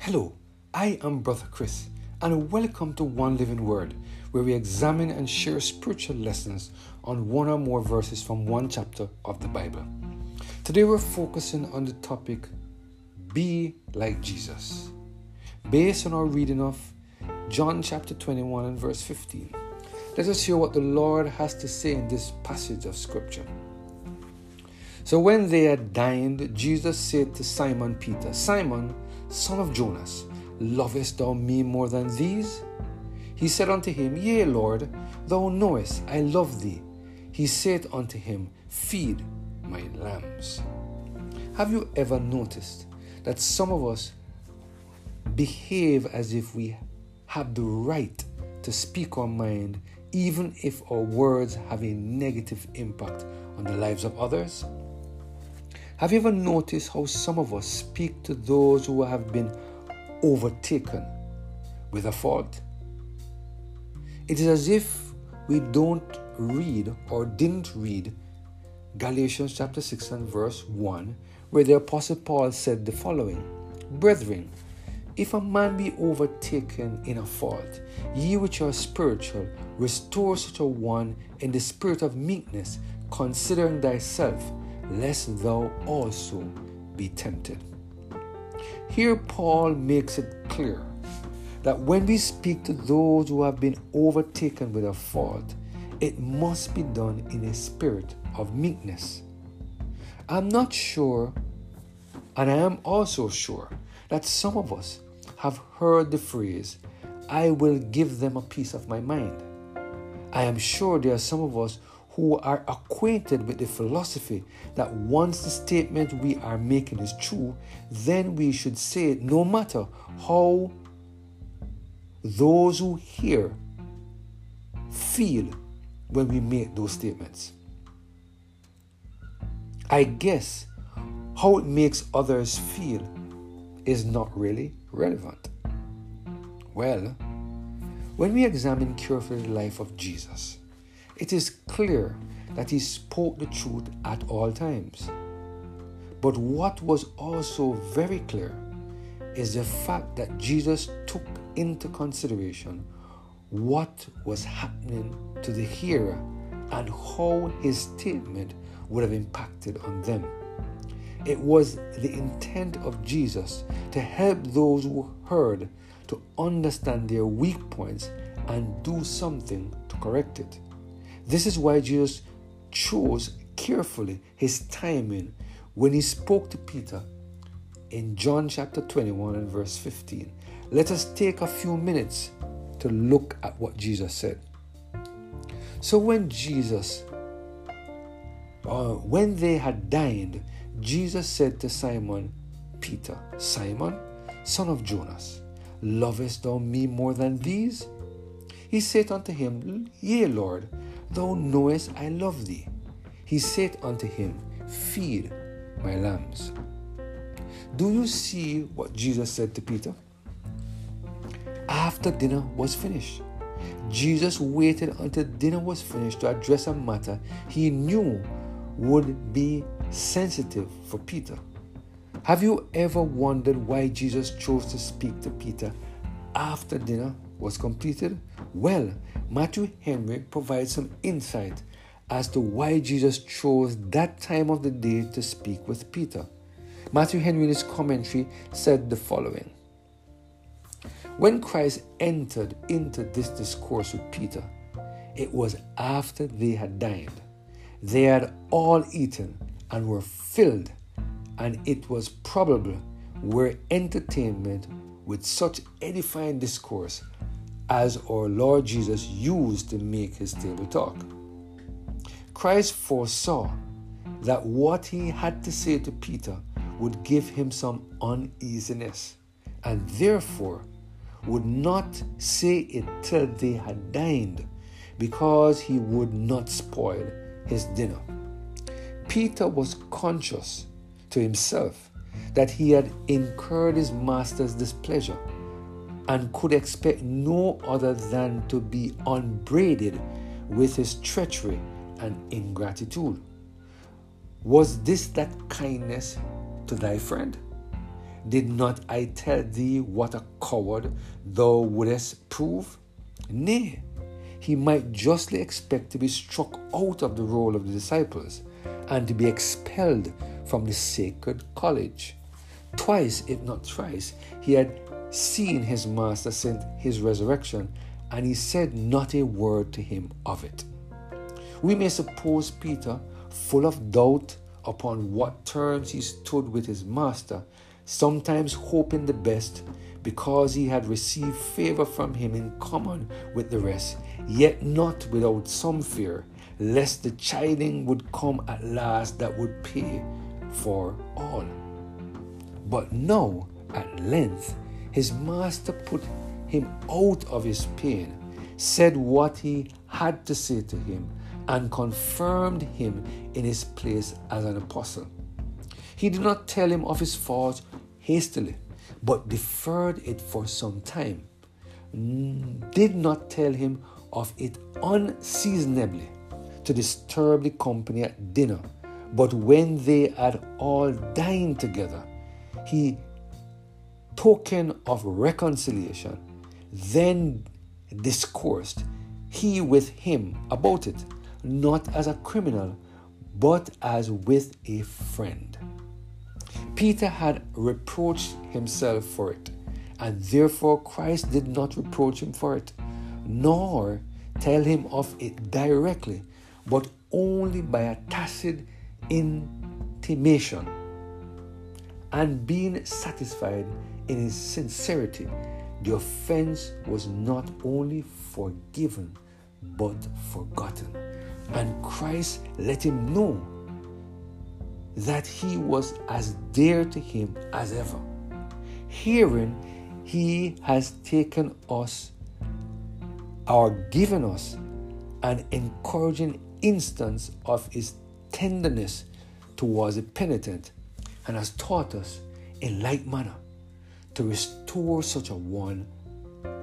Hello, I am Brother Chris, and welcome to One Living Word, where we examine and share spiritual lessons on one or more verses from one chapter of the Bible. Today we're focusing on the topic Be like Jesus, based on our reading of John chapter 21 and verse 15. Let us hear what the Lord has to say in this passage of Scripture. So when they had dined, Jesus said to Simon Peter, Simon, son of Jonas, lovest thou me more than these? He said unto him, Yea, Lord, thou knowest I love thee. He said unto him, Feed my lambs. Have you ever noticed that some of us behave as if we have the right to speak our mind, even if our words have a negative impact on the lives of others? Have you ever noticed how some of us speak to those who have been overtaken with a fault? It is as if we don't read or didn't read Galatians chapter 6 and verse 1, where the Apostle Paul said the following Brethren, if a man be overtaken in a fault, ye which are spiritual, restore such a one in the spirit of meekness, considering thyself lest thou also be tempted. Here, Paul makes it clear that when we speak to those who have been overtaken with a fault, it must be done in a spirit of meekness. I'm not sure, and I am also sure, that some of us have heard the phrase, I will give them a piece of my mind. I am sure there are some of us who are acquainted with the philosophy that once the statement we are making is true, then we should say it no matter how those who hear feel when we make those statements. I guess how it makes others feel is not really relevant. Well, when we examine carefully the life of Jesus, it is clear that he spoke the truth at all times. But what was also very clear is the fact that Jesus took into consideration what was happening to the hearer and how his statement would have impacted on them. It was the intent of Jesus to help those who heard to understand their weak points and do something to correct it. This is why Jesus chose carefully his timing when he spoke to Peter in John chapter 21 and verse 15. Let us take a few minutes to look at what Jesus said. So when Jesus, uh, when they had dined, Jesus said to Simon Peter, Simon, son of Jonas, lovest thou me more than these? He said unto him, Yea, Lord, Thou knowest I love thee. He said unto him, Feed my lambs. Do you see what Jesus said to Peter? After dinner was finished, Jesus waited until dinner was finished to address a matter he knew would be sensitive for Peter. Have you ever wondered why Jesus chose to speak to Peter after dinner was completed? Well, Matthew Henry provides some insight as to why Jesus chose that time of the day to speak with Peter. Matthew Henry in his commentary said the following When Christ entered into this discourse with Peter, it was after they had dined. They had all eaten and were filled, and it was probable were entertainment with such edifying discourse as our Lord Jesus used to make his table talk. Christ foresaw that what he had to say to Peter would give him some uneasiness, and therefore would not say it till they had dined, because he would not spoil his dinner. Peter was conscious to himself that he had incurred his master's displeasure and could expect no other than to be unbraided with his treachery and ingratitude. Was this that kindness to thy friend? Did not I tell thee what a coward thou wouldest prove? Nay, he might justly expect to be struck out of the roll of the disciples and to be expelled from the sacred college. Twice, if not thrice, he had seen his master since his resurrection, and he said not a word to him of it. We may suppose Peter, full of doubt upon what terms he stood with his master, sometimes hoping the best because he had received favor from him in common with the rest, yet not without some fear, lest the chiding would come at last that would pay for all. But now, at length, his master put him out of his pain, said what he had to say to him, and confirmed him in his place as an apostle. He did not tell him of his fault hastily, but deferred it for some time, did not tell him of it unseasonably to disturb the company at dinner, but when they had all dined together, he token of reconciliation, then discoursed he with him about it not as a criminal, but as with a friend. Peter had reproached himself for it, and therefore Christ did not reproach him for it, nor tell him of it directly, but only by a tacit intimation. And being satisfied in his sincerity, the offense was not only forgiven, but forgotten. And Christ let him know that he was as dear to him as ever. Herein, he has taken us or given us an encouraging instance of his tenderness towards the penitent and has taught us in like manner to restore such a one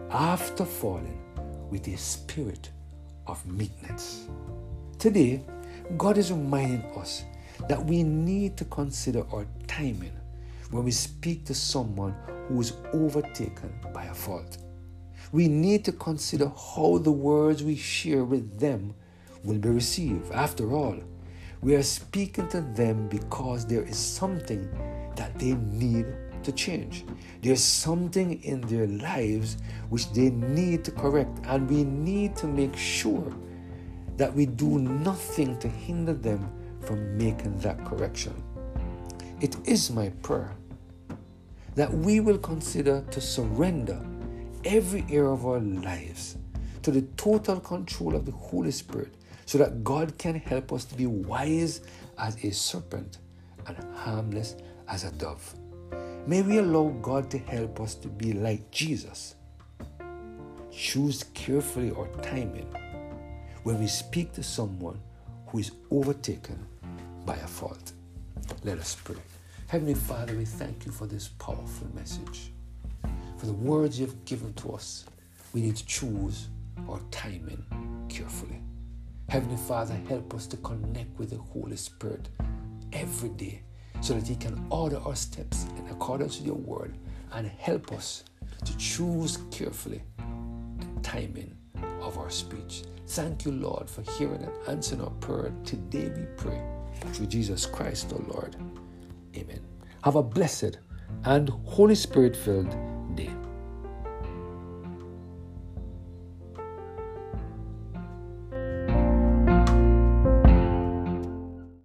after falling with a spirit of meekness. Today, God is reminding us that we need to consider our timing when we speak to someone who is overtaken by a fault. We need to consider how the words we share with them will be received. After all, we are speaking to them because there is something that they need to change. There's something in their lives which they need to correct, and we need to make sure that we do nothing to hinder them from making that correction. It is my prayer that we will consider to surrender every area of our lives to the total control of the Holy Spirit so that God can help us to be wise as a serpent and harmless as a dove. May we allow God to help us to be like Jesus. Choose carefully our timing when we speak to someone who is overtaken by a fault. Let us pray. Heavenly Father, we thank you for this powerful message. For the words you've given to us, we need to choose our timing. Heavenly Father, help us to connect with the Holy Spirit every day so that He can order our steps in accordance with your word and help us to choose carefully the timing of our speech. Thank you, Lord, for hearing and answering our prayer. Today we pray through Jesus Christ, our Lord. Amen. Have a blessed and Holy Spirit filled